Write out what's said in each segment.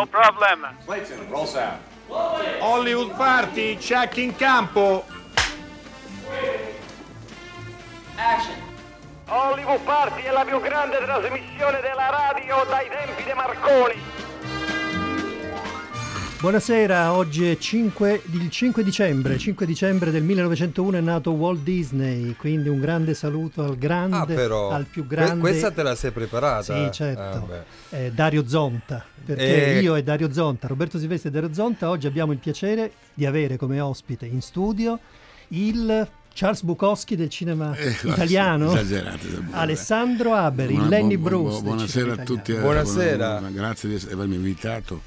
No problem. Clayton, roll sound. Hollywood Party, check in campo. Hollywood Party è la più grande trasmissione della radio dai tempi di Marconi. Buonasera, oggi è 5, il 5 dicembre, 5 dicembre del 1901 è nato Walt Disney, quindi un grande saluto al grande, Ah, però al più grande. questa te la sei preparata? Sì, certo. Ah. Eh, Dario Zonta, perché Eh. io e Dario Zonta, Roberto Silvestri e Dario Zonta, oggi abbiamo il piacere di avere come ospite in studio il Charles Bukowski del cinema Eh, italiano, esagerato, esagerato. Alessandro Haber, il Buona- Lenny bu- bu- Bruce. del Buonasera a tutti. eh, Buonasera. buona- buona- grazie di avermi invitato.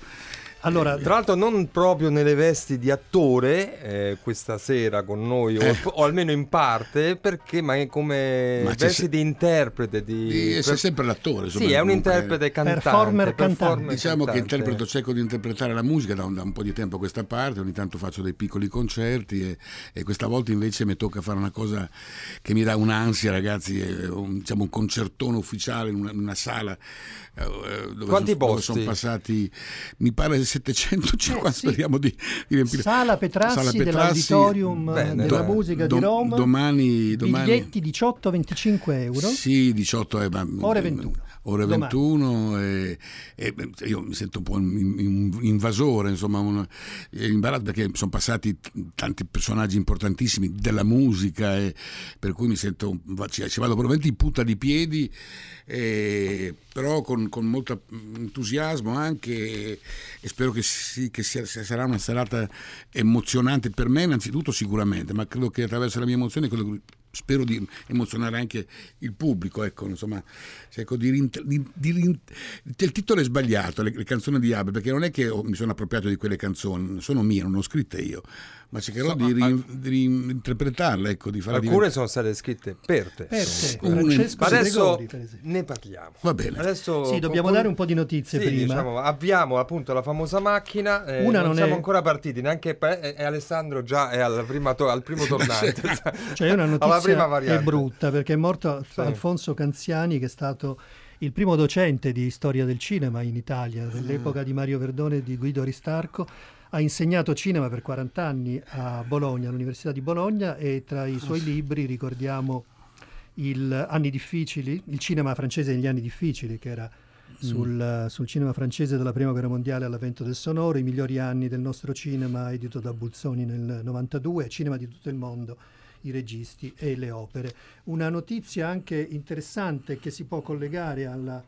Allora, Tra l'altro non proprio nelle vesti di attore eh, questa sera con noi, o, Eh. o almeno in parte, perché ma è come Ma vesti se- di interprete. Di, Di- per- sei sempre l'attore. Sì, è un interprete cantante. Performer cantante. Diciamo che cantante. interpreto, cerco di interpretare la musica da un, da un po' di tempo a questa parte, ogni tanto faccio dei piccoli concerti e, e questa volta invece mi tocca fare una cosa che mi dà un'ansia, ragazzi, un, diciamo un concertone ufficiale in una, in una sala eh, dove, Quanti son- dove posti? sono passati, mi pare 750, Eh, sì. speriamo di, di riempire. Sala Petrassi, Sala Petrassi, dell'Auditorium eh, Bene, della beh. Musica dom- di Roma. Domani, domani Biglietti 18-25 euro. Sì, 18 è, ma- Ore 21. Ore Domani. 21 e, e, beh, io mi sento un po' in- in- invasore, insomma, un, eh, imbarazzo perché sono passati tanti personaggi importantissimi della musica e per cui mi sento, ci, ci vado probabilmente in punta di piedi, eh, però con, con molto entusiasmo anche e, spero che, sì, che sia- sarà una serata emozionante per me innanzitutto sicuramente, ma credo che attraverso la mia emozione che- spero di emozionare anche il pubblico, ecco, insomma, cerco di, rint- di- di rint- il titolo è sbagliato, le, le canzoni di Abel, perché non è che mi sono appropriato di quelle canzoni, sono mie, non le ho scritte io, ma cercherò So- di, ah, rin- di rinterpretarle, ecco, di farle Alcune sono state scritte per te. Per te, Francesco Ma adesso Gregori, ne parliamo. Va bene. Adesso Sì, dobbiamo con- dare un po' di notizie Sì, prima. diciamo, abbiamo appunto la famosa macchina. eh, Una non, non siamo è- ancora partiti, neanche pe- e- e Alessandro già è alla prima to- al primo tornante. Cioè, è una notizia prima che è variante. brutta perché è morto Sì. Alfonso Canziani, che è stato il primo docente di storia del cinema in Italia, Mm. dell'epoca di Mario Verdone e di Guido Aristarco. Ha insegnato cinema per 40 anni a Bologna, all'Università di Bologna, e tra i suoi libri ricordiamo il Anni difficili, il cinema francese negli anni difficili, che era sul, sul cinema francese della prima guerra mondiale all'avvento del sonoro, i migliori anni del nostro cinema, edito da Bulzoni nel 92, cinema di tutto il mondo, i registi e le opere. Una notizia anche interessante che si può collegare alla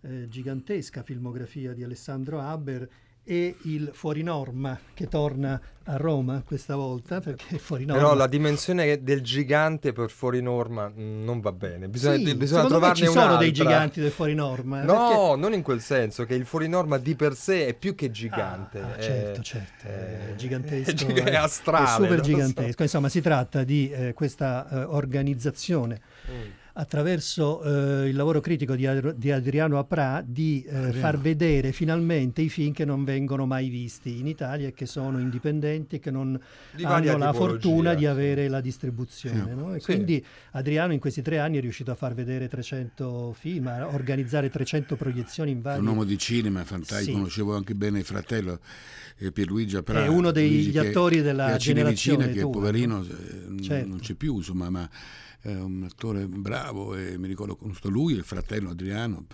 eh, gigantesca filmografia di Alessandro Haber e il Fuori Norma che torna a Roma questa volta perché Fuori Norma Però la dimensione del gigante per fuori norma mm, non va bene. Bisogna, Sì, bisogna trovarne ci sono dei un'altra. giganti del Fuori Norma eh, No, perché- non in quel senso, che il fuori norma di per sé è più che gigante. Ah, è- certo, certo, è gigantesco, è giga- è- è astrale. è super lo so. gigantesco. Insomma, si tratta di eh, questa eh, organizzazione Mm. Attraverso eh, il lavoro critico di, di Adriano Apra di eh, far vedere finalmente i film che non vengono mai visti in Italia e che sono indipendenti e che non Di hanno la fortuna di sì. avere la distribuzione. No? Sì. quindi Adriano in questi tre anni è riuscito a far vedere 300 film, a organizzare 300 proiezioni in È vari un uomo di cinema, fantastico, Sì. conoscevo anche bene il fratello eh, Pierluigi Apra. È uno degli Luigi attori della che a Cinevicina, generazione che tua, poverino eh, Certo. non c'è più, insomma, ma è un attore bravo e mi ricordo con sto lui, il fratello Adriano,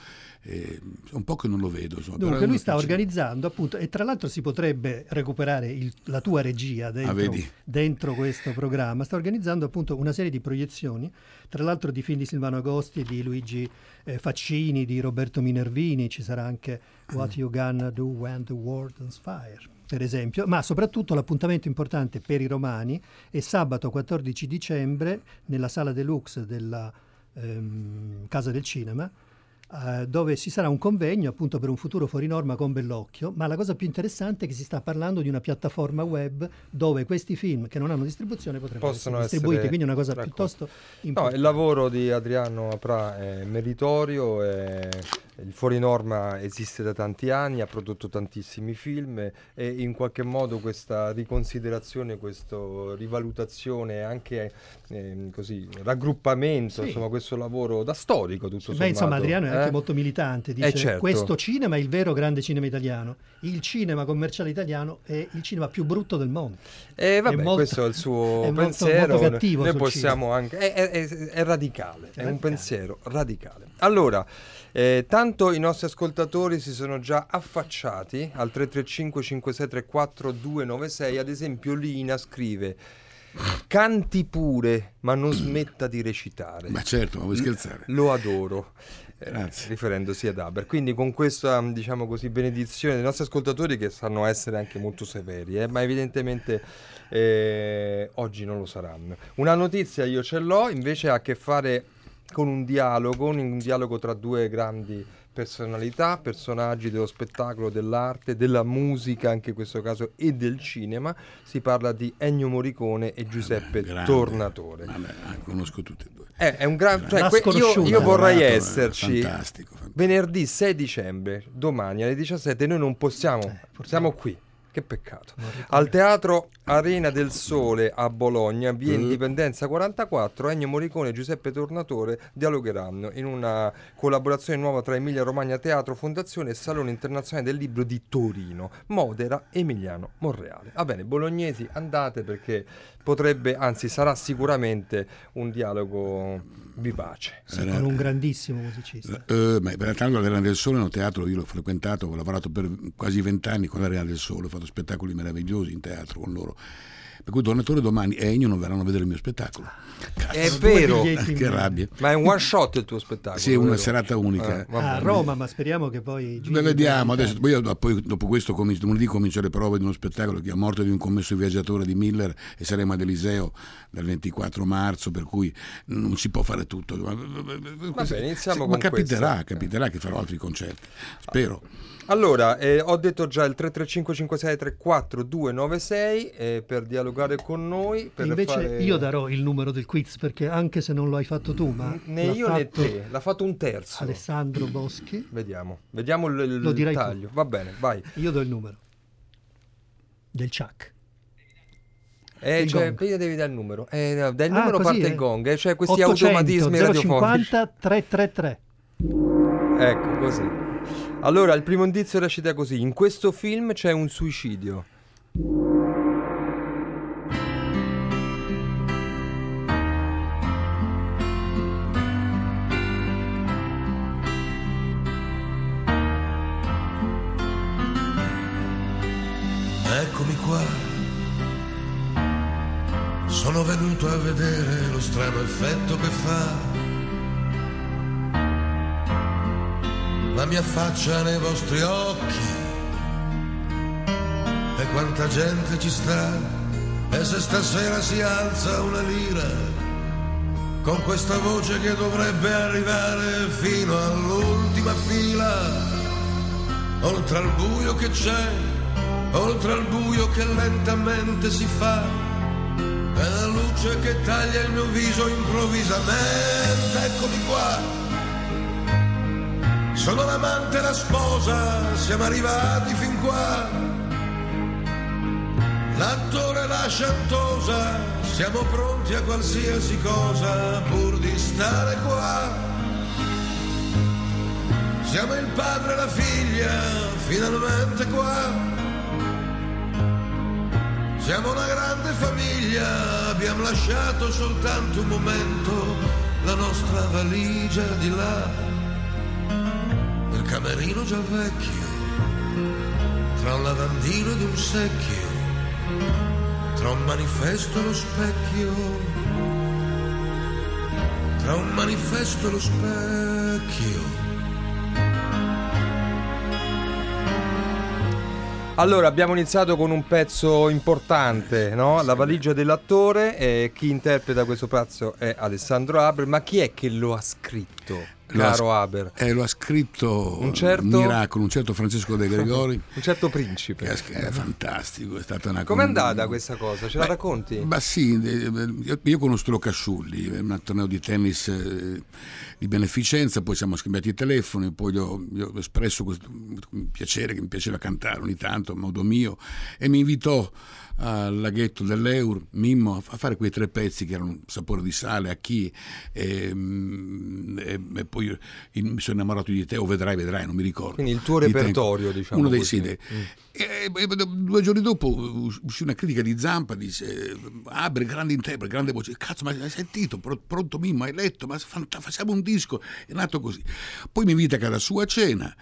e un po' che non lo vedo. Insomma, Dunque lui sta organizzando appunto e tra l'altro si potrebbe recuperare il- la tua regia dentro, Ah, dentro questo programma, sta organizzando appunto una serie di proiezioni, tra l'altro di film di Silvano Agosti, di Luigi eh, Faccini, di Roberto Minervini, ci sarà anche What You Gonna Do When the World on Fire, per esempio, ma soprattutto l'appuntamento importante per i romani è sabato 14 dicembre nella sala deluxe della ehm, Casa del Cinema eh, dove ci sarà un convegno appunto per un futuro fuori norma con Bellocchio, ma la cosa più interessante è che si sta parlando di una piattaforma web dove questi film che non hanno distribuzione potrebbero Possono essere distribuiti, quindi è una cosa raccolti. piuttosto No, importante. il lavoro di Adriano Apra è meritorio e il Fuori Norma esiste da tanti anni, ha prodotto tantissimi film e in qualche modo questa riconsiderazione, questa rivalutazione, anche eh, così, raggruppamento, Sì. insomma questo lavoro da storico tutto sommato. Beh, insomma, Adriano è anche eh? molto militante. Dice: Eh, certo. Questo cinema è il vero grande cinema italiano. Il cinema commerciale italiano è il cinema più brutto del mondo. E vabbè, È molto- questo è il suo è molto- pensiero. molto cattivo Noi possiamo anche. È, è- è- è radicale, è, un radicale. pensiero radicale. Allora, eh, tanto i nostri ascoltatori si sono già affacciati al 335 5634 296. Ad esempio, Lina scrive. Canti pure, ma non smetta di recitare. Ma certo, ma vuoi scherzare? Lo adoro. Eh, Grazie. riferendosi ad Aber. Quindi con questa, diciamo così, benedizione dei nostri ascoltatori che sanno essere anche molto severi, eh, ma evidentemente eh, oggi non lo saranno. Una notizia io ce l'ho, invece ha a che fare con un dialogo, un dialogo tra due grandi personalità, personaggi dello spettacolo, dell'arte, della musica, anche in questo caso, e del cinema. Si parla di Ennio Morricone e Giuseppe Grande. Tornatore. Vabbè, ah, conosco tutti e due. Eh, è un gran... cioè, que- io, io vorrei eh, esserci Fantastico, fantastico. venerdì 6 dicembre, domani alle 17, noi non possiamo, purtroppo. siamo qui. Che peccato. Al Teatro Arena del Sole a Bologna, via Mm. Indipendenza 44, Ennio Morricone e Giuseppe Tornatore dialogheranno in una collaborazione nuova tra Emilia Romagna Teatro Fondazione e Salone Internazionale del Libro di Torino, Modera Emiliano Monreale. Va bene, bolognesi, andate perché potrebbe, anzi sarà sicuramente un dialogo vivace. Sì, con un grandissimo musicista. Eh, ma per l'altro l'Arena del Sole è un teatro, io l'ho frequentato, ho lavorato per quasi vent'anni con l'Arena del Sole, ho fatto spettacoli meravigliosi in teatro con loro. Per cui Donatore domani e Ennio non verranno a vedere il mio spettacolo. È Due vero, in che rabbia. ma è un one shot il tuo spettacolo. Sì, è una vero? serata unica. Eh, Ah, a bene. Roma, ma speriamo che poi. Beh, vediamo, adesso, poi, io dopo, dopo questo comincio, lunedì comincio le prove di uno spettacolo che è Morte di un commesso viaggiatore di Miller e saremo ad Eliseo dal 24 marzo, per cui non si può fare tutto. Ma, bene, iniziamo ma con capiterà, questa. capiterà che farò altri concerti. Spero. Allora, eh, ho detto già il 335 56 34 296 eh, per dialogare con noi. Invece fare- io darò il numero del quiz perché anche se non lo hai fatto tu, ma Né io né te, l'ha fatto un terzo. Alessandro Boschi, Vediamo, vediamo il, il Lo tu. taglio. Va bene, vai. io do il numero del Chuck. Eh, Il cioè, prima devi dare il numero. Eh, no, dal Ah, numero così, parte eh. il gong, eh, cioè questi 800 automatismi radiofonici. 050 333. Ecco, così. Allora, il primo indizio recita così: In questo film c'è un suicidio. Sono venuto a vedere lo strano effetto che fa. La mia faccia nei vostri occhi. E quanta gente ci sta. E se stasera si alza una lira. Con questa voce che dovrebbe arrivare fino all'ultima fila. Oltre al buio che c'è, oltre al buio che lentamente si fa, e la luce che taglia il mio viso improvvisamente, eccomi qua. Sono l'amante e la sposa, siamo arrivati fin qua. L'attore e la sciantosa, siamo pronti a qualsiasi cosa pur di stare qua. Siamo il padre e la figlia, finalmente qua. Siamo una grande famiglia, abbiamo lasciato soltanto un momento la nostra valigia di là. Nel camerino già vecchio, tra un lavandino ed un secchio, tra un manifesto e lo specchio, tra un manifesto e lo specchio. Allora, abbiamo iniziato con un pezzo importante, no? La valigia dell'attore. E chi interpreta questo pezzo è Alessandro Abel. Ma chi è che lo ha scritto? Ha caro sc- Haber. Eh, lo ha scritto Un certo- Miracolo, un certo Francesco De Gregori. Un certo principe. è, fantastico, è stata una Com'è con- andata questa cosa? Ce la Beh, racconti? Ma sì, eh, io, conosco lo Casciulli, un torneo di tennis eh, di beneficenza, poi siamo scambiati i telefoni, poi gli ho, gli ho espresso questo piacere che mi piaceva cantare ogni tanto a modo mio e mi invitò al laghetto dell'Eur, Mimmo, a fare quei tre pezzi che erano sapore di sale, a chi, e, mm, e- e poi mi sono innamorato di te, o vedrai, vedrai, non mi ricordo. Quindi il tuo Di repertorio, diciamo Uno dei così. sì, e, due giorni dopo us- uscì una critica di Zampa, dice Abre, grande interprete, grande voce. Cazzo, ma hai sentito? Pro- Pronto Mimmo, hai letto? Ma facciamo un disco. È nato così. Poi mi invita a casa sua a cena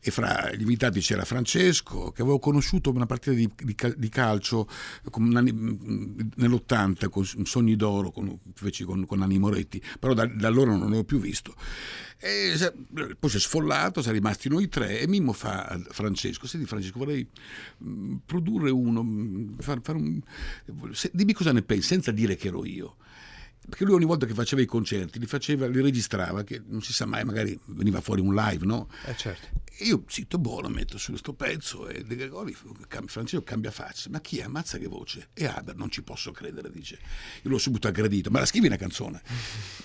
e fra gli invitati c'era Francesco, che avevo conosciuto una partita di, di cal- di calcio con Nanni- nell'80 con Sogni d'Oro, con, feci con, con Nanni Moretti, però da, da allora non l'ho più visto. E poi si è sfollato, siamo rimasti noi tre e Mimmo fa a Francesco, senti Francesco vorrei mh, produrre uno, mh, far- fare un- se- dimmi cosa ne pensi senza dire che ero io. Perché lui ogni volta che faceva i concerti li, faceva, li registrava, che non si sa mai, magari veniva fuori un live, no? Eh certo. E io zitto buono metto su questo pezzo e De Gregori, Francesco cambia faccia, ma chi è? Ammazza che voce? E Haber, non ci posso credere, dice. Io l'ho subito aggredito, ma la scrivi una canzone?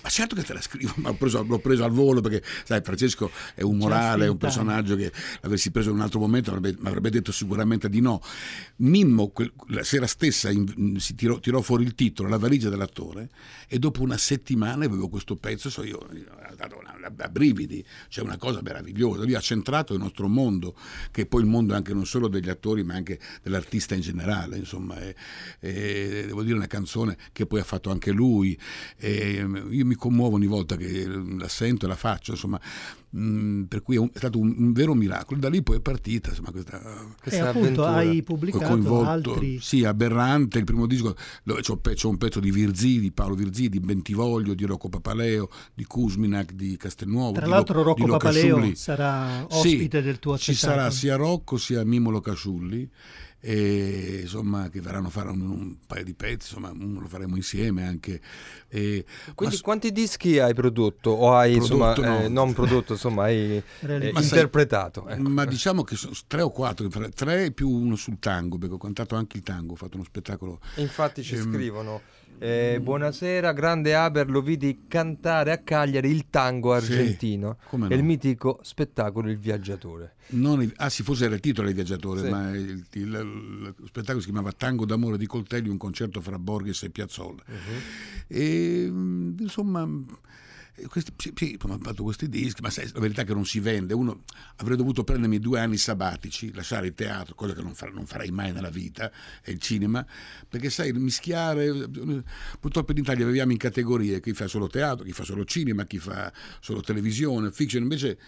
Ma certo che te la scrivo, ma l'ho preso, l'ho preso al volo perché, sai, Francesco è un morale, è un personaggio che l'avessi preso in un altro momento avrebbe- mi avrebbe detto sicuramente di no. Mimmo quel- la sera stessa in- si tirò, tirò fuori il titolo, la valigia dell'attore, e dopo una settimana avevo questo pezzo, so io, ha dato una, una- a brividi, c'è una cosa meravigliosa, lui ha centrato il nostro mondo, che poi il mondo è anche non solo degli attori ma anche dell'artista in generale, insomma, e, e devo dire una canzone che poi ha fatto anche lui, e io mi commuovo ogni volta che la sento e la faccio, insomma, mm, per cui è, un- è stato un, un vero miracolo, da lì poi è partita, insomma, questa E Questa appunto avventura. hai pubblicato coinvolto altri sì aberrante il primo disco dove c'ho, pe- c'ho un pezzo di Virzì di Paolo Virzì di Bentivoglio di Rocco Papaleo di Kuzminak di Castelnuovo Tra di l'altro di Rocco Lo Papaleo sarà Sì, ospite del tuo ci spettacolo. sarà sia Rocco sia Mimo Lo Casciulli e insomma che verranno a fare un, un paio di pezzi insomma lo faremo insieme anche e, Quindi ma- quanti dischi hai prodotto? O hai insomma, Prodotto no. eh, non prodotto, insomma, hai eh, Ma sai- interpretato. ecco. Ma diciamo che sono tre o quattro, tre- più uno sul tango, perché ho cantato anche il tango, ho fatto uno spettacolo. Infatti ci Ehm, scrivono. Eh, buonasera, grande Haber, lo vidi cantare a Cagliari il tango argentino come e il no. mitico spettacolo Il Viaggiatore. Non il- ah, sì, forse era il titolo del viaggiatore, Sì. ma il, il- lo spettacolo si chiamava Tango d'amore di Coltelli, un concerto fra Borges e Piazzolla. E mm, insomma, questi, sì, sì, ho fatto questi dischi, ma sai, la verità è che non si vende. Uno avrei dovuto prendermi due anni sabbatici, lasciare il teatro, cosa che non, far- non farei mai nella vita, e il cinema, perché sai, mischiare. eh, Purtroppo in Italia viviamo in categorie: chi fa solo teatro, chi fa solo cinema, chi fa solo televisione, fiction. Invece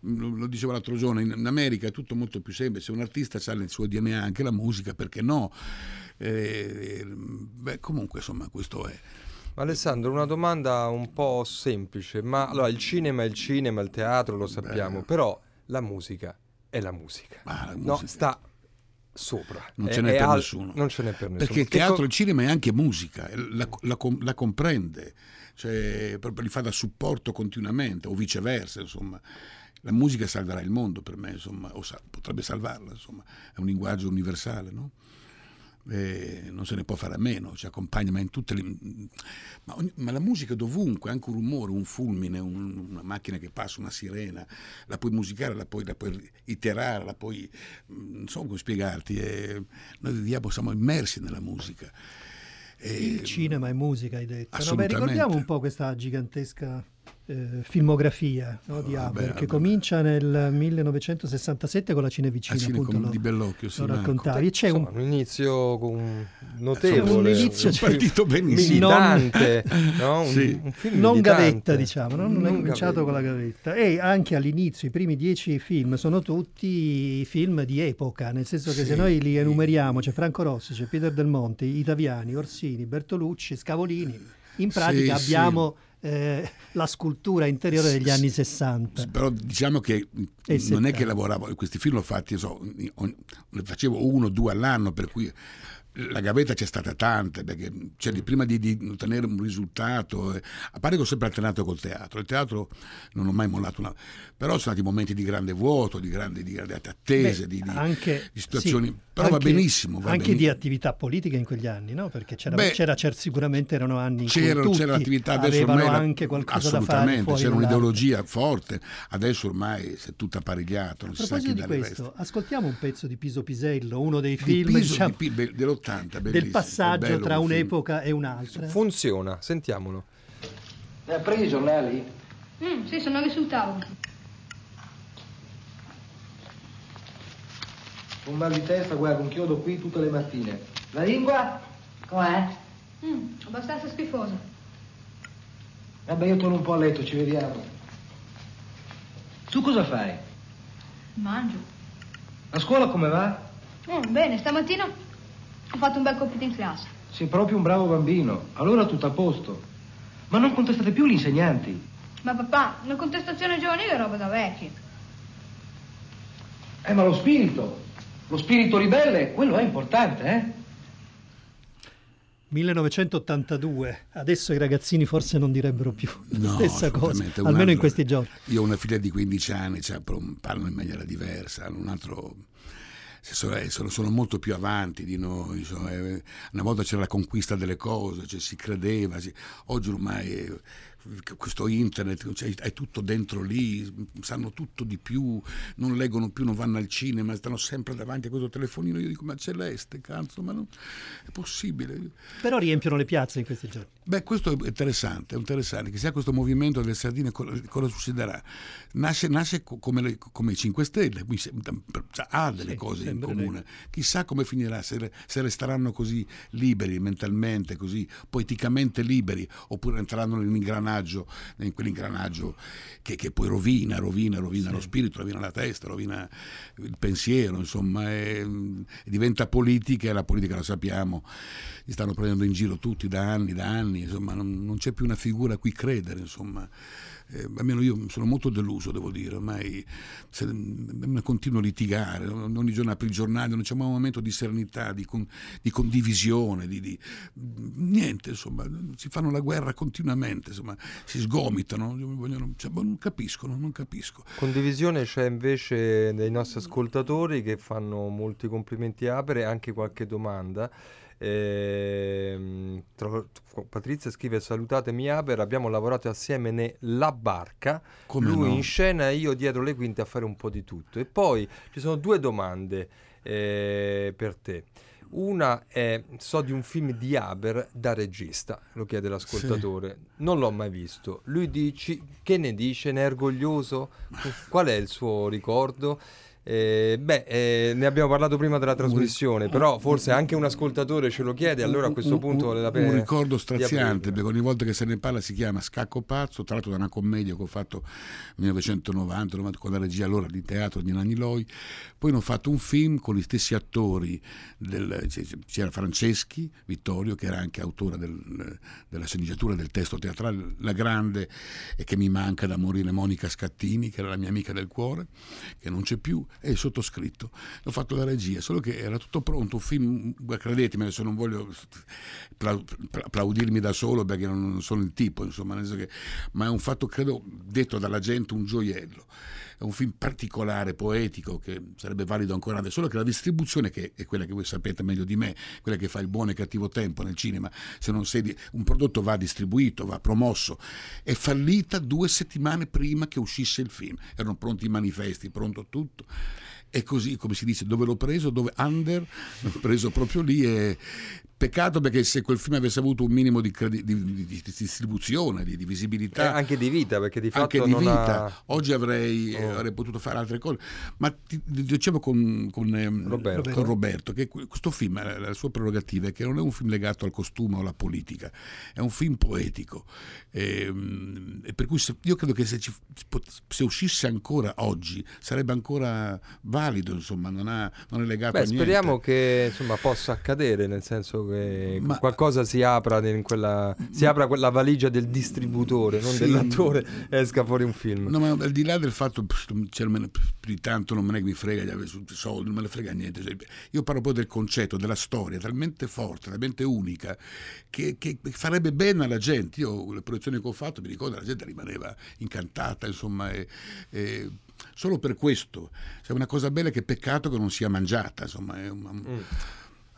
lo dicevo l'altro giorno, in America è tutto molto più semplice, un artista ha nel suo DNA anche la musica, perché no? Eh, beh, comunque insomma questo è. Alessandro, una domanda un po' semplice, ma allora il cinema è il cinema, il teatro lo sappiamo, però la musica è la musica. Ma la No, musica- sta sopra. Non ce n'è per al- nessuno. Non ce n'è per nessuno. Perché il teatro co- il cinema è anche musica, la, la la comprende, cioè proprio li fa da supporto continuamente, o viceversa, insomma. La musica salverà il mondo per me, insomma, o sa- potrebbe salvarla, insomma, è un linguaggio universale, no? E non se ne può fare a meno, ci accompagna, ma in tutte le... Ma, ogni- ma la musica è dovunque, anche un rumore, un fulmine, un- una macchina che passa, una sirena, la puoi musicare, la puoi, la puoi iterare, la puoi... Non so come spiegarti, e noi viviamo, siamo immersi nella musica. E- Il cinema e musica hai detto. No, beh, ricordiamo un po' questa gigantesca eh, filmografia no, di Ah, Haber, beh, che vabbè. comincia nel 1967 con la Cinevicina, Ah, Cine appunto, lo, Di Bellocchio, sì, lo Marco. raccontavi. E c'è Insomma, un, un inizio con- notevole. un inizio, un cioè, partito benissimo. militante, no? un, Sì. un film non militante. gavetta, diciamo, no? non è Non cominciato con la gavetta. E anche all'inizio i primi dieci film sono tutti film di epoca, nel senso che Sì. se noi li enumeriamo, c'è Franco Rossi, c'è Peter Del Monte, Itaviani, Orsini, Bertolucci, Scavolini. In pratica Sì, sì. Eh, la scultura interiore degli anni 60. Però diciamo che non è che 70. lavoravo, questi film l'ho fatti, so, ne facevo uno o due all'anno, per cui la gavetta c'è stata tante, perché cioè, di, prima di, di, ottenere un risultato, eh, a parte che ho sempre alternato col teatro, il teatro non ho mai mollato una... però sono stati momenti di grande vuoto, di grandi, di grandi attese, Beh, di, di, anche, di, situazioni, sì, però anche, va benissimo. Va anche benissimo. di attività politica in quegli anni, no? Perché c'era, Beh, c'era, c'era sicuramente erano anni in c'era, cui c'era l'attività, adesso ormai era, anche qualcosa assolutamente, c'era un'ideologia l'arte. forte, adesso ormai si è tutto apparigliato, non si sa chi di questo, ascoltiamo un pezzo di Piso Pisello, uno dei film di Piso, diciamo, di dell'80 80, del passaggio tra un'epoca e un'altra. Funziona, sentiamolo. Ne ha preso i giornali? Mm, sì, sono messi sul tavolo. Un mal di testa, guarda, un chiodo qui tutte le mattine. La lingua? Com'è? Mm, abbastanza schifosa. Vabbè, io torno un po' a letto, ci vediamo. Tu cosa fai? Mangio. A scuola come va? Oh, bene, stamattina ho fatto un bel compito in classe. Sei proprio un bravo bambino. Allora tutto a posto. Ma non contestate più gli insegnanti. Ma papà, una contestazione giovanile è roba da vecchi. Eh, ma lo spirito, lo spirito ribelle, quello è importante, eh? 1982, adesso i ragazzini forse non direbbero più la No, stessa cosa, un almeno in altro- questi giorni. Io ho una figlia di 15 anni, cioè, parlano in maniera diversa, hanno un altro... sono, eh, sono- sono molto più avanti di noi. insomma, eh, una volta c'era la conquista delle cose, cioè, si credeva, si- oggi ormai eh, questo internet cioè, è tutto dentro lì, sanno tutto di più, non leggono più, non vanno al cinema, stanno sempre davanti a questo telefonino. Io dico, ma Celeste, cazzo, ma non è possibile. Però riempiono le piazze in questi giorni. Beh, questo è interessante, è interessante, che sia questo movimento delle sardine, co- cosa succederà? Nasce, nasce co- come, le- come i 5 Stelle, cioè, ha delle Sì, cose in comune. Chissà come finirà, se, se resteranno così liberi mentalmente, così poeticamente liberi, oppure entreranno nell'ingranaggio, in quell'ingranaggio che, che poi rovina, rovina, rovina lo spirito, rovina la testa, rovina il pensiero, insomma, mm, diventa politica e la politica lo sappiamo, li stanno prendendo in giro tutti da anni, da anni, insomma, non, non c'è più una figura a cui credere, insomma. Eh, almeno io sono molto deluso, devo dire, ormai se, mm, continuo a litigare, ogni giorno apri il giornale, non c'è mai un momento di serenità, di, con- di condivisione, di, di- niente, insomma, si fanno la guerra continuamente, insomma, si sgomitano, vogliono- cioè, boh, non capiscono, non capisco. Condivisione c'è invece dei nostri ascoltatori che fanno molti complimenti a Apere anche qualche domanda. Ehm, tra- Patrizia scrive salutatemi Aper, abbiamo lavorato assieme nella barca, Come lui no? in scena e io dietro le quinte a fare un po' di tutto. E poi ci sono due domande eh, per te. Una è, so di un film di Haber da regista, lo chiede l'ascoltatore, non l'ho mai visto. Lui dice, che ne dice, ne è orgoglioso? Qual è il suo ricordo? Eh, beh, eh, ne abbiamo parlato prima della trasmissione, però forse anche un ascoltatore ce lo chiede, allora a questo Un- punto un, vale la pena. un ricordo straziante perché ogni volta che se ne parla si chiama Scacco Pazzo tratto da una commedia che ho fatto nel 1990 90, con la regia allora di teatro di Nanni Loi poi ho fatto un film con gli stessi attori del- c'era Franceschi Vittorio che era anche autore del- della sceneggiatura del testo teatrale La Grande e che mi manca da morire Monica Scattini che era la mia amica del cuore che non c'è più e sottoscritto. Ho fatto la regia solo che era tutto pronto un film credetemi adesso non voglio pla- pla- applaudirmi da solo perché non sono il tipo insomma che- ma è un fatto credo detto dalla gente un gioiello è un film particolare, poetico, che sarebbe valido ancora adesso, solo che la distribuzione, che è quella che voi sapete meglio di me, quella che fa il buono e cattivo tempo nel cinema, se non sei di- un prodotto va distribuito, va promosso, è fallita due settimane prima che uscisse il film. Erano pronti i manifesti, pronto tutto. E così, come si dice, dove l'ho preso? Dove under? L'ho preso proprio lì e peccato perché se quel film avesse avuto un minimo di, credi- di- di- di distribuzione, di, di Eh, visibilità, anche di vita, perché di fatto anche di vita. ha... Oggi avrei, eh, Oh. avrei potuto fare altre cose, ma ti, ti dicevo con, con, ehm, Roberto. con Roberto che que- questo film, eh, la sua prerogativa è che non è un film legato al costume o alla politica, è un film poetico. Ehm, E, per cui se- io credo che se, ci, se uscisse ancora oggi sarebbe ancora valido, insomma, non, ha- non è legato Beh, a niente. speriamo che insomma, possa accadere, nel senso che Ma- qualcosa si apra in quella si apra quella valigia del distributore, non Sì. dell'attore, esca fuori un film. No, ma al di là del fatto pff, cioè, di tanto non me ne che mi frega di avere su- soldi, non me ne frega niente. Cioè, io parlo poi del concetto, della storia, talmente forte, talmente unica, che, che farebbe bene alla gente. Io le proiezioni che ho fatto, mi ricordo, la gente rimaneva incantata, insomma, e- e solo per questo. Cioè, una cosa bella che peccato che non sia mangiata, insomma. È un- Mm.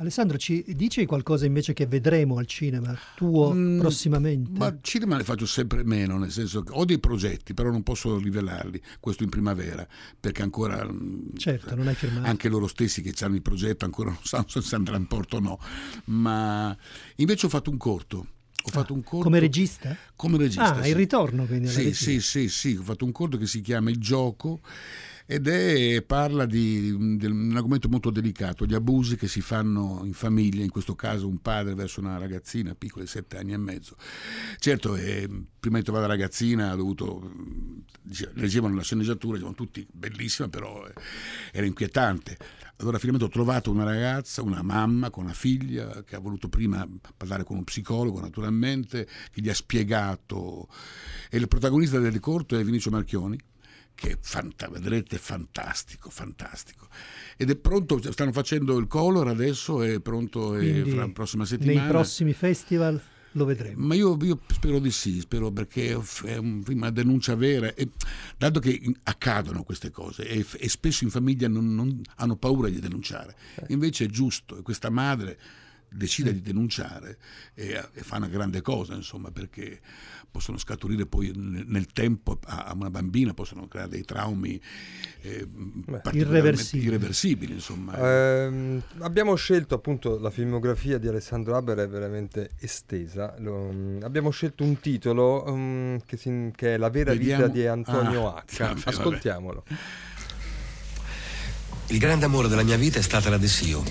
Alessandro, ci dici qualcosa invece che vedremo al cinema tuo Mm, prossimamente? Ma cinema ne faccio sempre meno, nel senso che ho dei progetti, però non posso rivelarli, questo in primavera, perché ancora mm, Certo, non hai firmato. anche loro stessi che hanno il progetto ancora non sanno se andrà in porto o no. Ma invece ho fatto un corto. Ho fatto un corto Come regista? come regista. Ah, sì. il ritorno quindi Sì, sì, sì, sì, ho fatto un corto che si chiama Il gioco ed è, parla di, di un argomento molto delicato, gli abusi che si fanno in famiglia, in questo caso un padre verso una ragazzina piccola di sette anni e mezzo. Certo, eh, prima di trovare la ragazzina ha dovuto, dice- leggevano la sceneggiatura, dicevano tutti bellissima, però eh, era inquietante. Allora finalmente ho trovato una ragazza, una mamma con una figlia che ha voluto prima parlare con un psicologo naturalmente, che gli ha spiegato. E il protagonista del corto è Vinicio Marchioni, che fanta- vedrete fantastico, fantastico. Ed è pronto, stanno facendo il color adesso, è pronto eh, Quindi fra la prossima settimana. nei prossimi festival lo vedremo. Ma io, io spero di sì, spero perché è un- una denuncia vera, e, dato che accadono queste cose e, e spesso in famiglia non, non hanno paura di denunciare, invece è giusto e questa madre decide di denunciare e, e fa una grande cosa, insomma, perché possono scaturire poi nel, nel tempo a, a una bambina, possono creare dei traumi eh, particolarmente Irreversibili. irreversibili, insomma. Ehm, abbiamo scelto appunto la filmografia di Alessandro Haber è veramente estesa. Lo- mm, abbiamo scelto un titolo mm, che, si- che è La vera Vediamo- vita di Antonio Ah, H. vabbè, vabbè. Ascoltiamolo. Il grande amore della mia vita è stata la Dessio,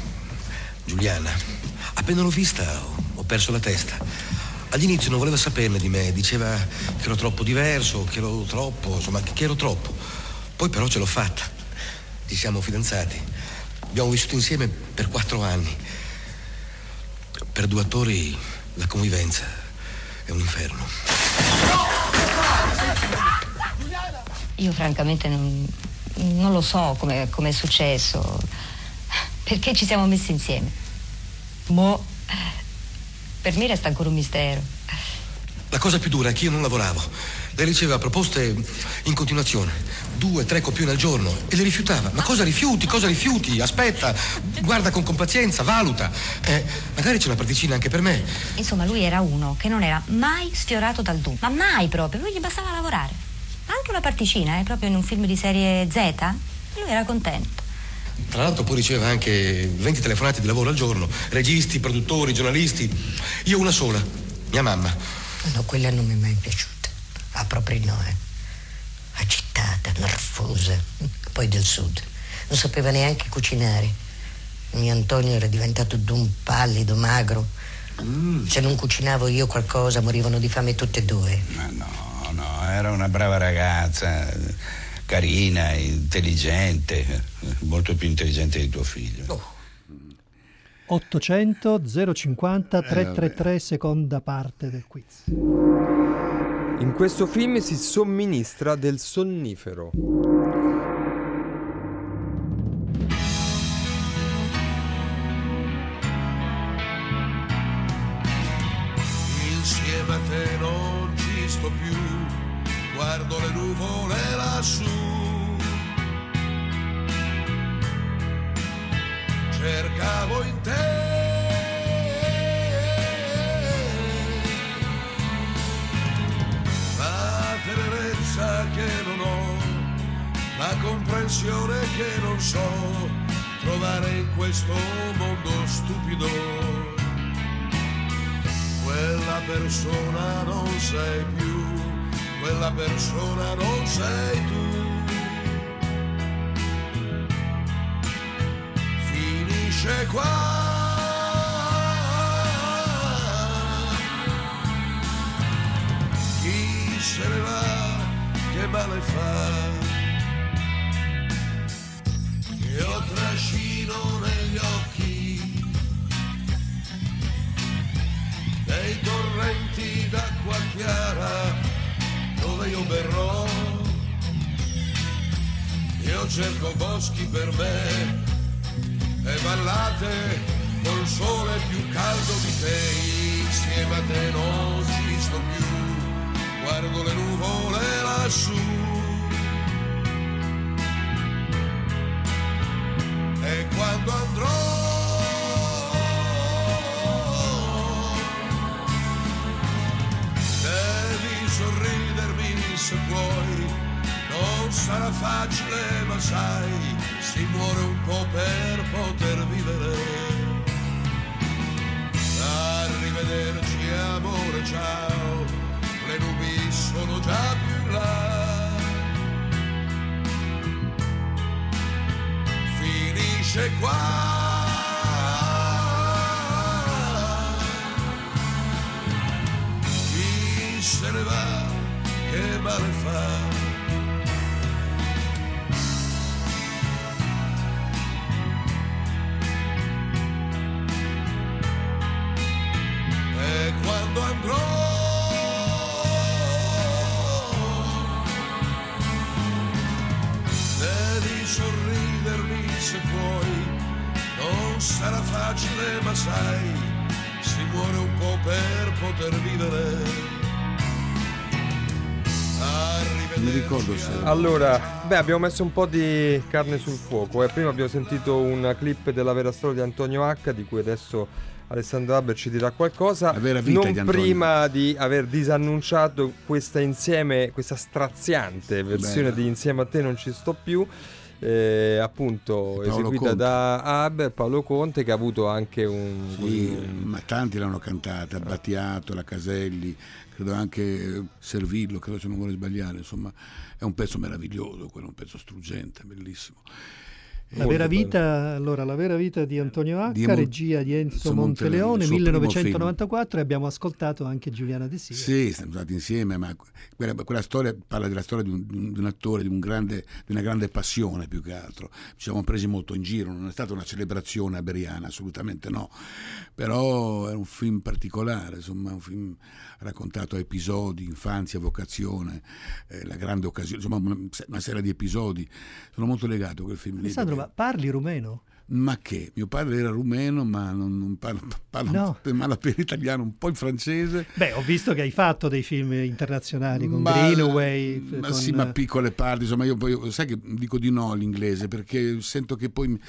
Giuliana. Appena l'ho vista ho, perso la testa. All'inizio non voleva saperne di me, diceva che ero troppo diverso, che ero troppo, insomma, che ero troppo. Poi però ce l'ho fatta. Ci siamo fidanzati. Abbiamo vissuto insieme per quattro anni. Per due attori la convivenza è un inferno. Io francamente non, non lo so come è successo, perché ci siamo messi insieme. Mo, per me resta ancora un mistero. La cosa più dura è che io non lavoravo. Lei riceveva proposte in continuazione, due, tre copioni al giorno, e le rifiutava. Ma cosa rifiuti? Cosa rifiuti? Aspetta, guarda con compazienza, valuta. Eh, magari c'è una particina anche per me. Insomma, lui era uno che non era mai sfiorato dal du, ma mai proprio, lui gli bastava lavorare. Anche una particina, eh, proprio in un film di serie Z, lui era contento. Tra l'altro poi riceveva anche 20 telefonate di lavoro al giorno, registi, produttori, giornalisti. Io una sola, mia mamma. No, quella non mi è mai piaciuta. Ah, proprio no, eh. Agitata, nervosa, poi del sud. Non sapeva neanche cucinare. Mio Antonio era diventato d'un pallido, magro. Se non cucinavo io qualcosa, morivano di fame tutte e due. Ma no, no, era una brava ragazza, carina, intelligente, molto più intelligente di tuo figlio. 800 050 Eh, 333 seconda parte del quiz. In questo film si somministra del sonnifero. La comprensione che non so trovare in questo mondo stupido quella persona non sei più, quella persona non sei tu. Finisce qua. Chi se ne va, che male fa? io berrò, io cerco boschi per me e ballate col sole più caldo di te, insieme a te non ci sto più, guardo le nuvole lassù. E quando andrò sarà facile ma sai, si muore un po' per poter vivere. Arrivederci amore, ciao, le nubi sono già più in là. Finisce qua. Allora, beh, abbiamo messo un po' di carne sul fuoco. Eh. Prima abbiamo sentito una clip della vera storia di Antonio H, di cui adesso Alessandro Haber ci dirà qualcosa. La vera vita non di prima di aver disannunciato questa insieme, questa straziante versione Bella. di Insieme a te non ci sto più. eh, appunto Paolo eseguita Conte. da Haber, Paolo Conte, che ha avuto anche un. Sì, un- ma tanti l'hanno cantata, Battiato, la Caselli, credo anche eh, Servillo, credo se non vuole sbagliare, insomma è un pezzo meraviglioso, quello un pezzo struggente, bellissimo. La vera, vita, allora, la vera vita di Antonio H, Di Mon- regia di Enzo Monteleone, Monteleone, il suo primo 1994 e abbiamo ascoltato anche Giuliana De Sica. Sì, siamo stati insieme, ma quella, quella storia parla della storia di un, di un- attore, di, un grande, di una grande passione più che altro. Ci siamo presi molto in giro, non è stata una celebrazione aberiana, assolutamente no, però è un film particolare, insomma, un film raccontato a episodi, infanzia, vocazione, eh, la grande occasione, insomma una, una serie di episodi. Sono molto legato a quel film lì. Alessandro, parli rumeno? Ma che? Mio padre era rumeno, ma non, non parla, parla No. parla per italiano, un po' il francese. Beh, ho visto che hai fatto dei film internazionali con Ma- Greenaway. ma con- sì, ma piccole parti, insomma, io poi sai che dico di no all'inglese perché sento che poi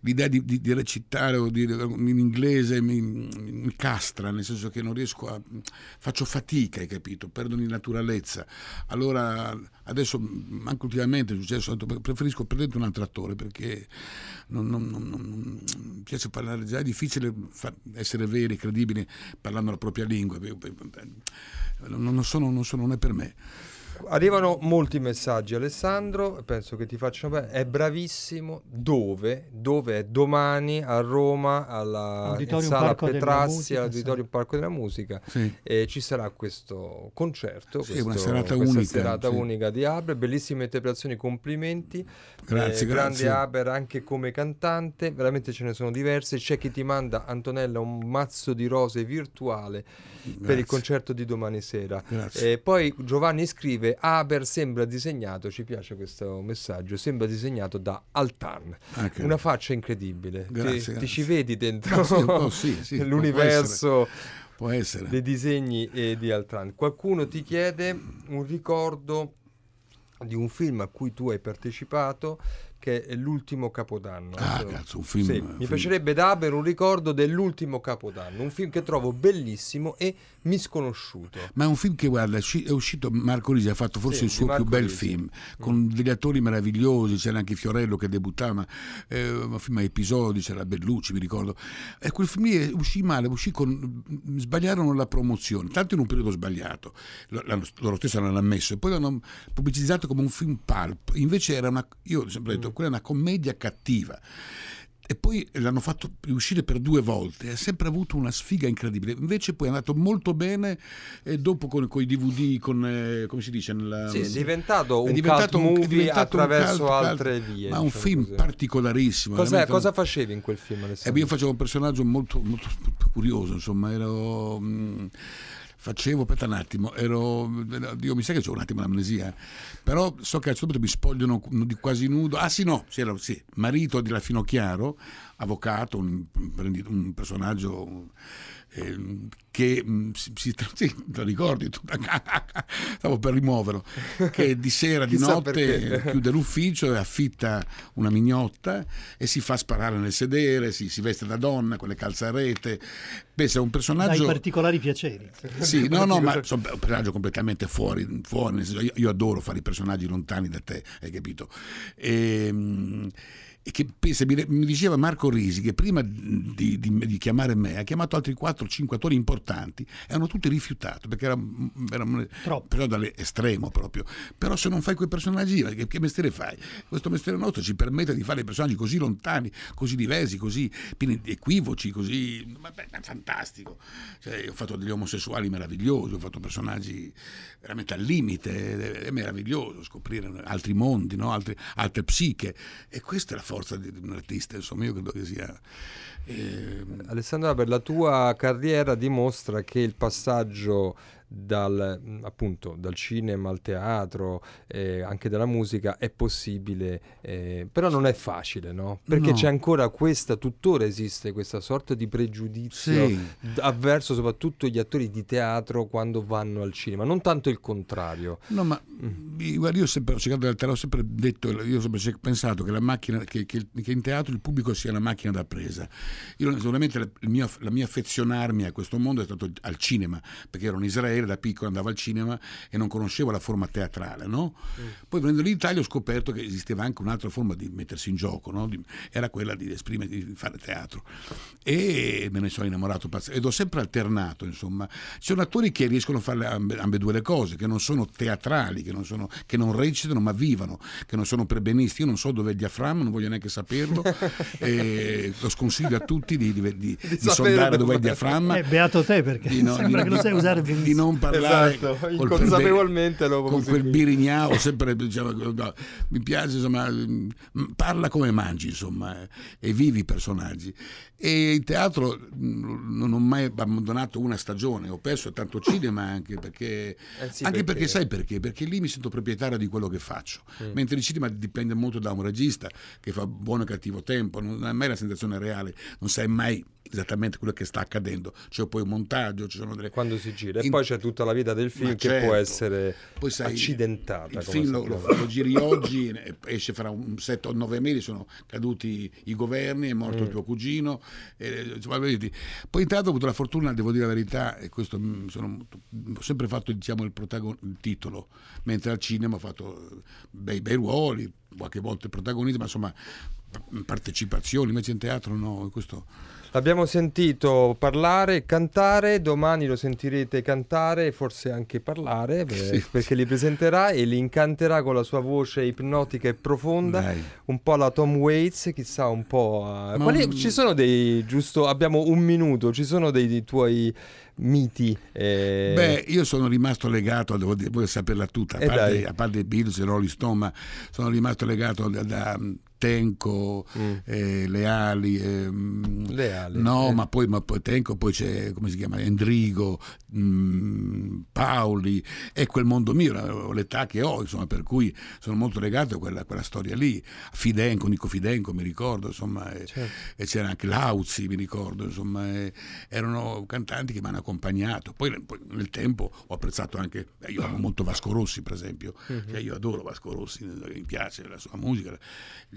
l'idea di, di- di recitare o di, in inglese mi, mi castra, nel senso che non riesco a. faccio fatica, hai capito? Perdo di naturalezza. Allora adesso, anche ultimamente è successo, preferisco prendere un altro attore perché non, non- non- non- non- piace parlare, già è difficile essere veri, credibili parlando la propria lingua. Non, sono, non sono, è per me. Arrivano molti messaggi, Alessandro. Penso che ti facciano bene. È bravissimo. Dove? Dove è domani a Roma, alla in sala Parco Petrassi, Musica, all'Auditorium Parco della Musica. Sì. E ci sarà questo concerto. Sì, questo- una serata questa unica, serata sì. unica di Haber. Bellissime interpretazioni, complimenti. Grazie, Eh, Grande grazie. Haber anche come cantante. Veramente ce ne sono diverse. C'è chi ti manda, Antonella, un mazzo di rose virtuale per il Grazie. concerto di domani sera. Grazie. E poi Giovanni scrive: Haber sembra disegnato, ci piace questo messaggio, sembra disegnato da Altan. Ah, che- Una faccia incredibile. Ti- Grazie, ti, grazie. ci vedi dentro sì, un po' sì, sì, può- l'universo Può essere. dei disegni eh, di Altan. Qualcuno ti chiede un ricordo di un film a cui tu hai partecipato che è l'ultimo capodanno. Ah, Adesso- cazzo, un film- Sì, un mi film- piacerebbe da Haber un ricordo dell'ultimo capodanno, un film che trovo bellissimo e misconosciuto. Ma è un film che, guarda, è usci- è uscito Marco Risi, ha fatto forse Sì, il suo più bel Risi. Mm. film, con degli attori meravigliosi, c'era anche Fiorello che debuttava, eh, un film a episodi, c'era Bellucci, mi ricordo. E quel film lì uscì male, uscì con... sbagliarono la promozione, tanto in un periodo sbagliato, l'hanno- loro stessi l'hanno ammesso, e poi l'hanno pubblicizzato come un film pulp, invece era una, io ho sempre Mm. detto, quella è una commedia cattiva. E poi l'hanno fatto riuscire per due volte, ha sempre avuto una sfiga incredibile. Invece poi è andato molto bene e dopo con, i DVD, con, eh, come si dice? Nella, Sì, è diventato un è diventato cult un- movie diventato un attraverso cult- altre vie, Ma un diciamo film così. particolarissimo. Cos'è- cosa facevi in quel film, eh, Alessandro? io facevo un personaggio molto, molto curioso, insomma, ero... mm, facevo, aspetta un attimo, ero, io mi sa che c'ho un attimo l'amnesia, però so che a un certo punto mi spogliano di quasi nudo, ah sì no, sì, era, sì, marito di Rafino Chiaro, avvocato, un, un personaggio eh, che mm, si, si, sì, lo ricordi tu? stavo per rimuoverlo che di sera di notte chiude l'ufficio e affitta una mignotta e si fa sparare nel sedere si, si veste da donna con le calze a rete. Pensa un personaggio dai particolari piaceri. Sì no no ma sono un personaggio completamente fuori, fuori nel senso, io, io, adoro fare i personaggi lontani da te hai capito? E, ehm, e che pensa, mi diceva Marco Risi che prima di, di, di chiamare me ha chiamato altri 4-5 attori importanti e hanno tutti rifiutato perché era, era però dall'estremo proprio però se non fai quei personaggi che, che, mestiere fai? questo mestiere nostro ci permette di fare personaggi così lontani così diversi, così pieni di equivoci così vabbè, fantastico cioè, ho fatto degli omosessuali meravigliosi ho fatto personaggi veramente al limite è meraviglioso scoprire altri mondi no? altre, altre psiche e questa è la forza forza di, un artista, insomma, io credo che sia... Eh... Alessandra, per la tua carriera dimostra che il passaggio dal, appunto, dal cinema al teatro, eh, anche dalla musica, è possibile, eh, però non è facile, no? Perché no. c'è ancora questa, tuttora esiste questa sorta di pregiudizio sì. avverso soprattutto gli attori di teatro quando vanno al cinema, non tanto il contrario. No, ma mm. guarda, io sempre ho cercato ho sempre detto, io ho sempre pensato che la macchina, che, che, che, in teatro il pubblico sia una macchina da presa. Io sicuramente la, la mia affezionarmi a questo mondo è stato al cinema, perché ero in Israele Israele da piccolo andavo al cinema e non conoscevo la forma teatrale, no? mm. Poi venendo lì in Italia ho scoperto che esisteva anche un'altra forma di mettersi in gioco, no? di, era quella di esprimere, di fare teatro. E me ne sono innamorato ed ho sempre alternato, insomma. Ci sono attori che riescono a fare ambe, ambedue le cose, che non sono teatrali, che non, sono, che non recitano ma vivono, che non sono prebenisti. Io non so dove è il diaframma, non voglio neanche saperlo. e lo sconsiglio a tutti di, di, di, di sondare dove è il diaframma. Eh, beato te perché no, sembra che lo sai usare benissimo non parlare esatto, inconsapevolmente lo con quel birignao sempre diciamo, no, mi piace insomma parla come mangi insomma e vivi i personaggi e il teatro non ho mai abbandonato una stagione ho perso tanto cinema anche perché eh sì, anche perché. perché. sai perché perché lì mi sento proprietario di quello che faccio mm. mentre il cinema dipende molto da un regista che fa buono e cattivo tempo non è mai la sensazione reale non sai mai esattamente quello che sta accadendo c'è poi un montaggio ci sono delle... quando si gira e poi c'è tutta la vita del film Ma che certo. può essere poi sai, accidentata il film lo, lo, lo, giri oggi esce fra un 7 o 9 mesi sono caduti i governi è morto mm. il tuo cugino e, insomma, poi intanto ho avuto la fortuna devo dire la verità e questo mm, sono, ho sempre fatto diciamo il, protagon- il titolo mentre al cinema ho fatto bei, bei ruoli qualche volta il protagonismo ma insomma partecipazioni invece in teatro no questo L'abbiamo sentito parlare, cantare, domani lo sentirete cantare e forse anche parlare per, sì. perché li presenterà e li incanterà con la sua voce ipnotica e profonda, Dai. un po' la Tom Waits, chissà un po'... Uh, quali, ci sono dei, giusto, abbiamo un minuto, ci sono dei, dei tuoi miti? Eh... Beh, io sono rimasto legato, devo, devo saperla tutta, a eh parte, a parte i Beatles e Rolling Stone, ma sono rimasto legato da, da Tenco, mm. eh, Leali, ehm, Leali no, eh. ma, poi, ma poi Tenco, poi c'è come si chiama Endrigo, mh, mm, Paoli, è quel mondo mio, l'età che ho, insomma, per cui sono molto legato a quella, quella storia lì. Fidenco, Nico Fidenco, mi ricordo, insomma, certo. e, e, c'era anche Lauzi, mi ricordo, insomma, e, erano cantanti che mi hanno accompagnato. Poi, poi, nel tempo ho apprezzato anche, eh, io amo molto Vasco Rossi, per esempio, mm-hmm. cioè io adoro Vasco Rossi, mi piace la sua musica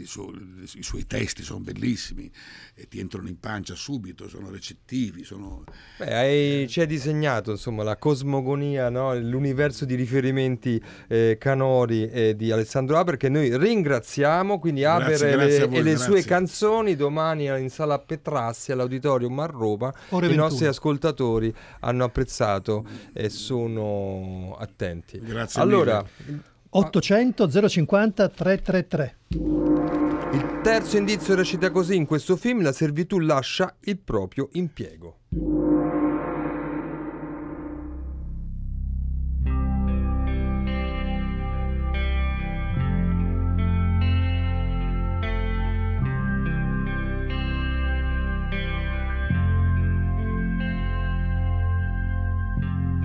suo, i suoi testi sono bellissimi e ti entrano in pancia subito, sono recettivi. Sono, Beh, hai, eh. ci hai disegnato insomma, la cosmogonia, no? l'universo di riferimenti eh, canori eh, di Alessandro Haber che noi ringraziamo, quindi Haber grazie, grazie le, e le sue canzoni domani in sala Petrassi all'Auditorium a Roma. I nostri ascoltatori hanno apprezzato e sono attenti. Grazie allora, mille. 800 050 333 il terzo indizio recita così: in questo film la servitù lascia il proprio impiego.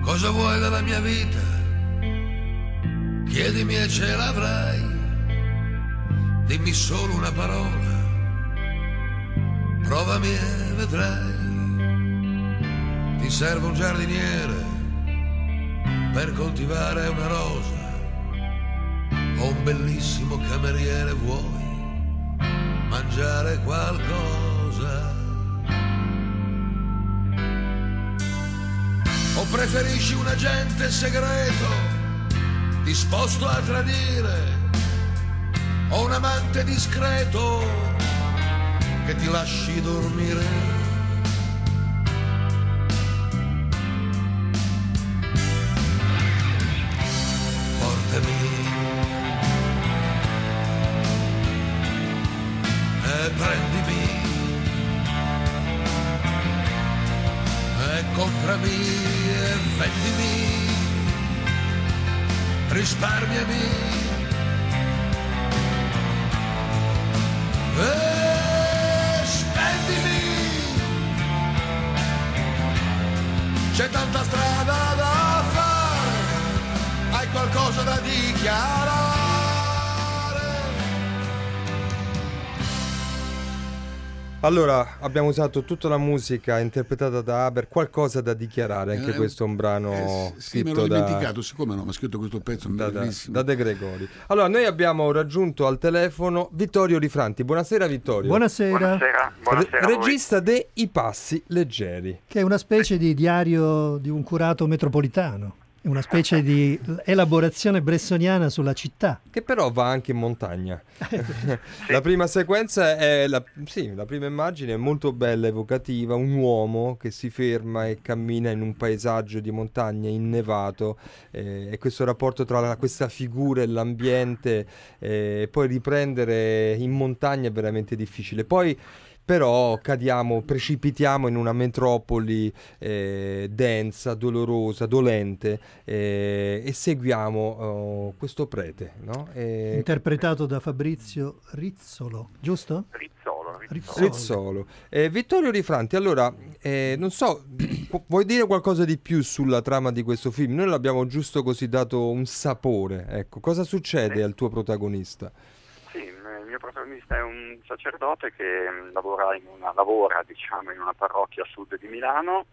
Cosa vuoi dalla mia vita? Chiedimi e ce l'avrai. Dimmi solo una parola. Provami e vedrai. Ti serve un giardiniere per coltivare una rosa. O un bellissimo cameriere vuoi mangiare qualcosa? O preferisci un agente segreto disposto a tradire? O un amante discreto che ti lasci dormire? Allora, abbiamo usato tutta la musica interpretata da Haber, qualcosa da dichiarare, anche Eh, questo è un brano Eh, sì, me scritto l'ho da, dimenticato, siccome no, mi ha scritto questo pezzo da, da- bellissimo. da De Gregori. Allora, noi abbiamo raggiunto al telefono Vittorio Rifranti. Buonasera Vittorio. Buonasera. Buonasera, buonasera Re- regista de I Passi Leggeri. Che è una specie di diario di un curato metropolitano, una specie di elaborazione bressoniana sulla città. Che però va anche in montagna. la prima sequenza è la, sì, la prima immagine è molto bella, evocativa, un uomo che si ferma e cammina in un paesaggio di montagna innevato eh, e questo rapporto tra la- questa figura e l'ambiente eh, e poi riprendere in montagna è veramente difficile. Poi però cadiamo, precipitiamo in una metropoli eh, densa, dolorosa, dolente eh, e seguiamo oh, questo prete, no? Eh, Interpretato da Fabrizio Rizzolo, giusto? Rizzolo, Rizzolo. Rizzolo. Eh, Vittorio Rifranti, allora, eh, non so, vuoi dire qualcosa di più sulla trama di questo film? Noi l'abbiamo giusto così dato un sapore, ecco. Cosa succede al tuo protagonista? Mio protagonista è un sacerdote che mm, lavora, in una, lavora diciamo, in una parrocchia a sud di Milano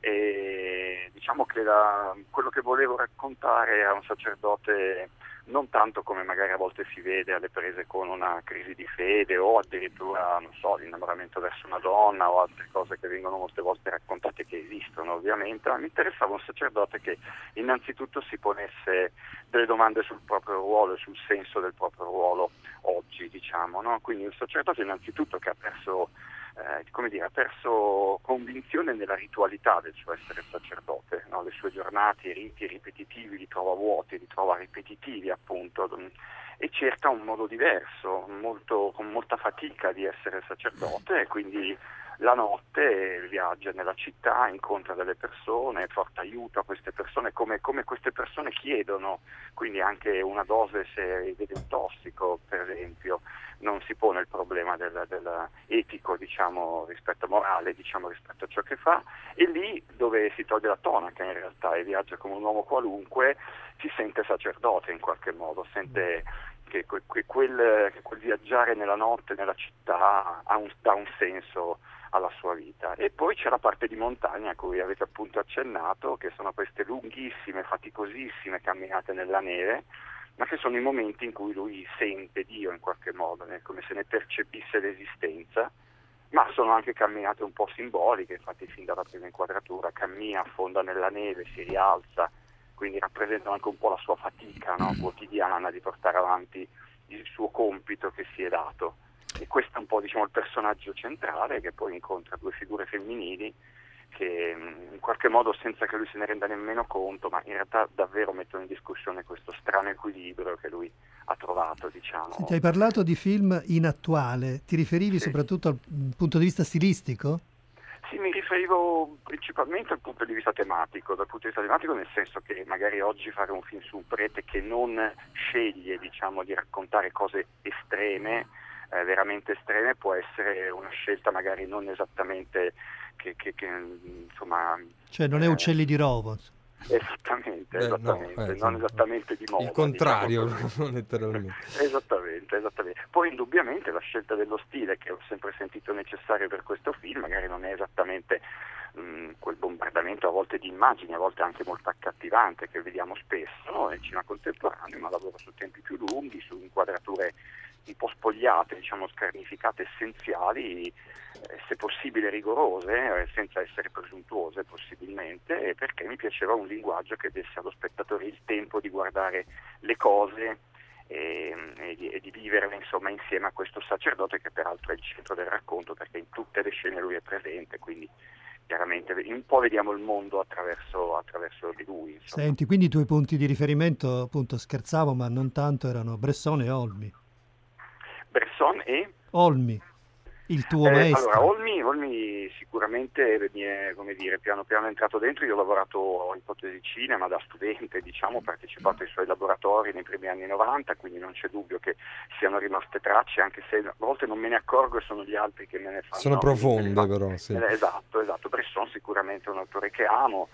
e diciamo che la- quello che volevo raccontare è un sacerdote non tanto come magari a volte si vede alle prese con una crisi di fede o addirittura, non so, l'innamoramento verso una donna o altre cose che vengono molte volte raccontate che esistono ovviamente, ma mi interessava un sacerdote che innanzitutto si ponesse delle domande sul proprio ruolo e sul senso del proprio ruolo oggi, diciamo, no? Quindi un sacerdote innanzitutto che ha perso eh, come dire, ha perso convinzione nella ritualità del suo essere sacerdote, no? le sue giornate, i riti ripetitivi li trova vuoti, li trova ripetitivi appunto mm, e cerca un modo diverso, molto- con molta fatica di essere sacerdote e quindi la notte viaggia nella città, incontra delle persone, porta aiuto a queste persone come, come queste persone chiedono, quindi anche una dose se vede un tossico per esempio non si pone il problema del, del etico diciamo, rispetto morale diciamo, rispetto a ciò che fa e lì dove si toglie la tonaca in realtà e viaggia come un uomo qualunque si sente sacerdote in qualche modo, sente che, que- que- quel, quel viaggiare nella notte, nella città ha un, dà un senso alla sua vita. E poi c'è la parte di montagna a cui avete appunto accennato, che sono queste lunghissime, faticosissime camminate nella neve, ma che sono i momenti in cui lui sente Dio in qualche modo, come se ne percepisse l'esistenza, ma sono anche camminate un po' simboliche, infatti fin dalla prima inquadratura cammina, affonda nella neve, si rialza, quindi rappresentano anche un po' la sua fatica no? quotidiana di portare avanti il suo compito che si è dato. E questo è un po' diciamo, il personaggio centrale che poi incontra due figure femminili che mh, in qualche modo senza che lui se ne renda nemmeno conto, ma in realtà davvero mettono in discussione questo strano equilibrio che lui ha trovato, diciamo. Senti, hai parlato di film in attuale, ti riferivi soprattutto al mm, punto di vista stilistico? Sì, mi riferivo principalmente dal punto di vista tematico, dal punto di vista tematico nel senso che magari oggi fare un film su un prete che non sceglie diciamo, di raccontare cose estreme, eh, veramente estreme, può essere una scelta magari non esattamente che, che- che, insomma... Cioè non è eh, Uccelli di Rovo. Esattamente, Beh, no, esattamente, eh, non esattamente di moda. Il contrario, diciamo letteralmente. Esattamente, esattamente. Poi indubbiamente la scelta dello stile che ho sempre sentito necessario per questo film, magari non è esattamente mh, quel bombardamento a volte di immagini, a volte anche molto accattivante che vediamo spesso nel cinema contemporaneo, ma lavoro su tempi più lunghi, su inquadrature un po' spogliate, diciamo scarnificate, essenziali, eh, se possibile rigorose, eh, senza essere presuntuose possibilmente, perché mi piaceva un linguaggio che desse allo spettatore il tempo di guardare le cose e, e di, e di viverle insomma, insieme a questo sacerdote che peraltro è il centro del racconto perché in tutte le scene lui è presente, quindi chiaramente un po' vediamo il mondo attraverso, attraverso di lui. Insomma. Senti, quindi i tuoi punti di riferimento, appunto, scherzavo, ma non tanto, erano Bresson e Olmi. Bresson e... Olmi, il tuo Eh, maestro. allora, Olmi, Olmi sicuramente mi è, come dire, piano piano entrato dentro, io ho lavorato in ipotesi cinema da studente, diciamo, ho partecipato ai suoi laboratori nei primi anni 90, quindi non c'è dubbio che siano rimaste tracce, anche se a volte non me ne accorgo e sono gli altri che me ne fanno. Sono profonde però, sì. eh, Esatto, esatto. Bresson sicuramente è un autore che amo,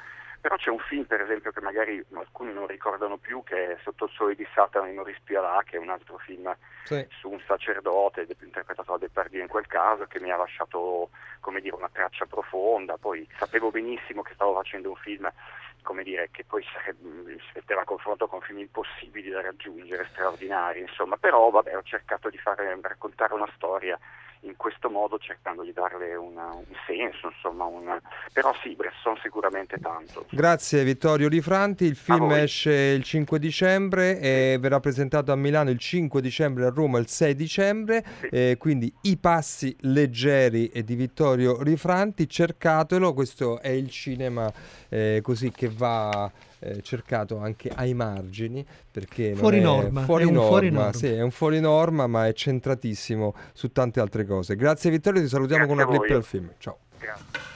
però c'è un film per esempio che magari alcuni non ricordano più, che è Sotto il sole di Satana Maurice Pialat, che è un altro film Sì. su un sacerdote de- interpretato da Depardieu in quel caso, che mi ha lasciato come dire, una traccia profonda. Poi sapevo benissimo che stavo facendo un film come dire, che poi sarebbe- si metteva a confronto con film impossibili da raggiungere, straordinari, insomma, però vabbè, ho cercato di fare, raccontare una storia in questo modo cercando di darle una- un senso, insomma, un... però sì, Bresson sicuramente tanto. Grazie Vittorio Rifranti, il film esce il 5 dicembre e verrà presentato a Milano il 5 dicembre, a Roma il 6 dicembre, eh, quindi I passi leggeri di Vittorio Rifranti, cercatelo, questo è il cinema eh, così che va eh, cercato anche ai margini perché non Fuori è norma, fuori è un norma, fuori norma. sì, è un fuori norma ma è centratissimo su tante altre cose. Grazie Vittorio, ti salutiamo con una Grazie clip del film. Ciao. Grazie.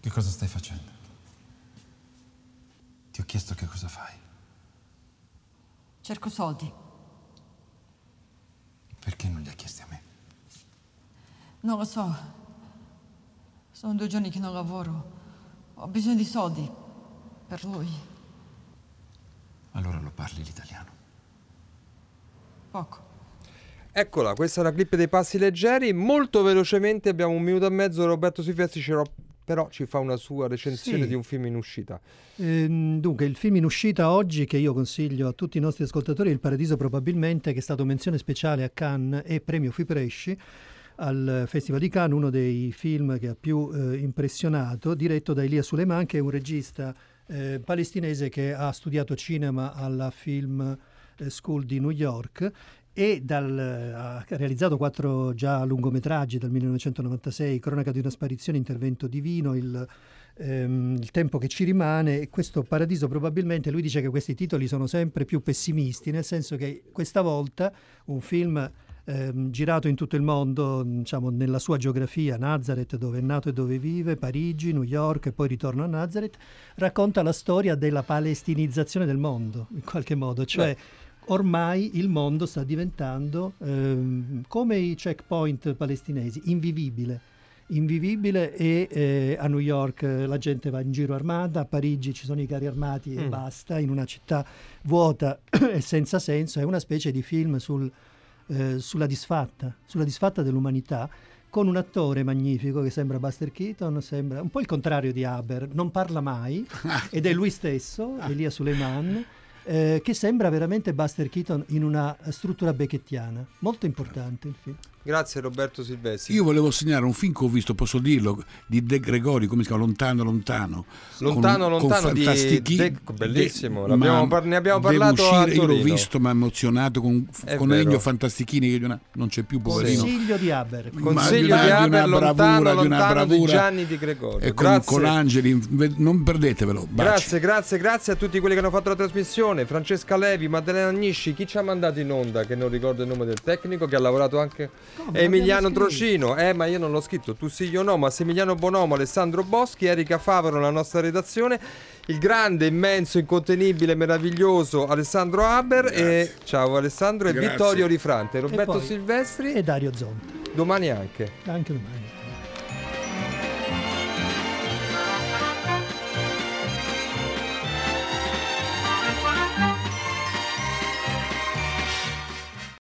Che cosa stai facendo? Ti ho chiesto che cosa fai. Cerco soldi. Perché non li ha chiesti a me? Non lo so. Sono due giorni che non lavoro. Ho bisogno di soldi. Per lui. Allora lo parli l'italiano. Poco. Eccola, questa è la clip dei passi leggeri. Molto velocemente abbiamo un minuto e mezzo. Roberto Silvestri ci- però ci fa una sua recensione Sì. di un film in uscita. Ehm, dunque, il film in uscita oggi che io consiglio a tutti i nostri ascoltatori è Il Paradiso probabilmente, che è stato menzione speciale a Cannes e premio Fipresci al Festival di Cannes, uno dei film che ha più eh, impressionato, diretto da Elia Suleiman, che è un regista eh, palestinese che ha studiato cinema alla Film eh, School di New York e dal- ha realizzato quattro già lungometraggi dal 1996, Cronaca di una sparizione, Intervento divino, il, ehm, il tempo che ci rimane e questo Paradiso probabilmente lui dice che questi titoli sono sempre più pessimisti, nel senso che questa volta un film ehm, girato in tutto il mondo, diciamo nella sua geografia, Nazareth dove è nato e dove vive, Parigi, New York e poi ritorno a Nazareth, racconta la storia della palestinizzazione del mondo in qualche modo, cioè ormai il mondo sta diventando ehm, come i checkpoint palestinesi, invivibile. Invivibile e eh, a New York la gente va in giro armata, a Parigi ci sono i carri armati e Mm. basta, in una città vuota e senza senso, è una specie di film sul, eh, sulla disfatta, sulla disfatta dell'umanità, con un attore magnifico che sembra Buster Keaton, sembra un po' il contrario di Haber, non parla mai ed è lui stesso, Elia Suleiman, eh, che sembra veramente Buster Keaton in una struttura becchettiana, molto importante il film. Grazie Roberto Silvestri. Io volevo segnare un film che ho visto, posso dirlo, di De Gregori, come si chiama? Lontano, lontano. Lontano, Con- con lontano di fantastichi- De- bellissimo, De- l'abbiamo ma par- ne abbiamo parlato a uscire, Io l'ho Torino. visto, mi ha emozionato con, È con vero. Elio Fantastichini, che non- non c'è più, poverino. Consiglio di Haber. Ma Consiglio di di, di Haber, una lontano, bravura, di una lontano di bravura. Gianni Di Gregorio. E con, grazie. con Angeli, non perdetevelo. baci. Grazie, grazie, grazie a tutti quelli che hanno fatto la trasmissione. Francesca Levi, Maddalena Agnisci, chi ci ha mandato in onda, che non ricordo il nome del tecnico, che ha lavorato anche Come? Emiliano. Trocino. Eh, ma io non l'ho scritto. Tu sì, io no, Massimiliano Bonomo, Alessandro Boschi, Erika Favaro, la nostra redazione. Il grande, immenso, incontenibile, meraviglioso Alessandro Haber. E ciao Alessandro e Grazie. Vittorio Rifrante, E Roberto poi- Silvestri. E Dario Zonta, Domani anche. anche domani.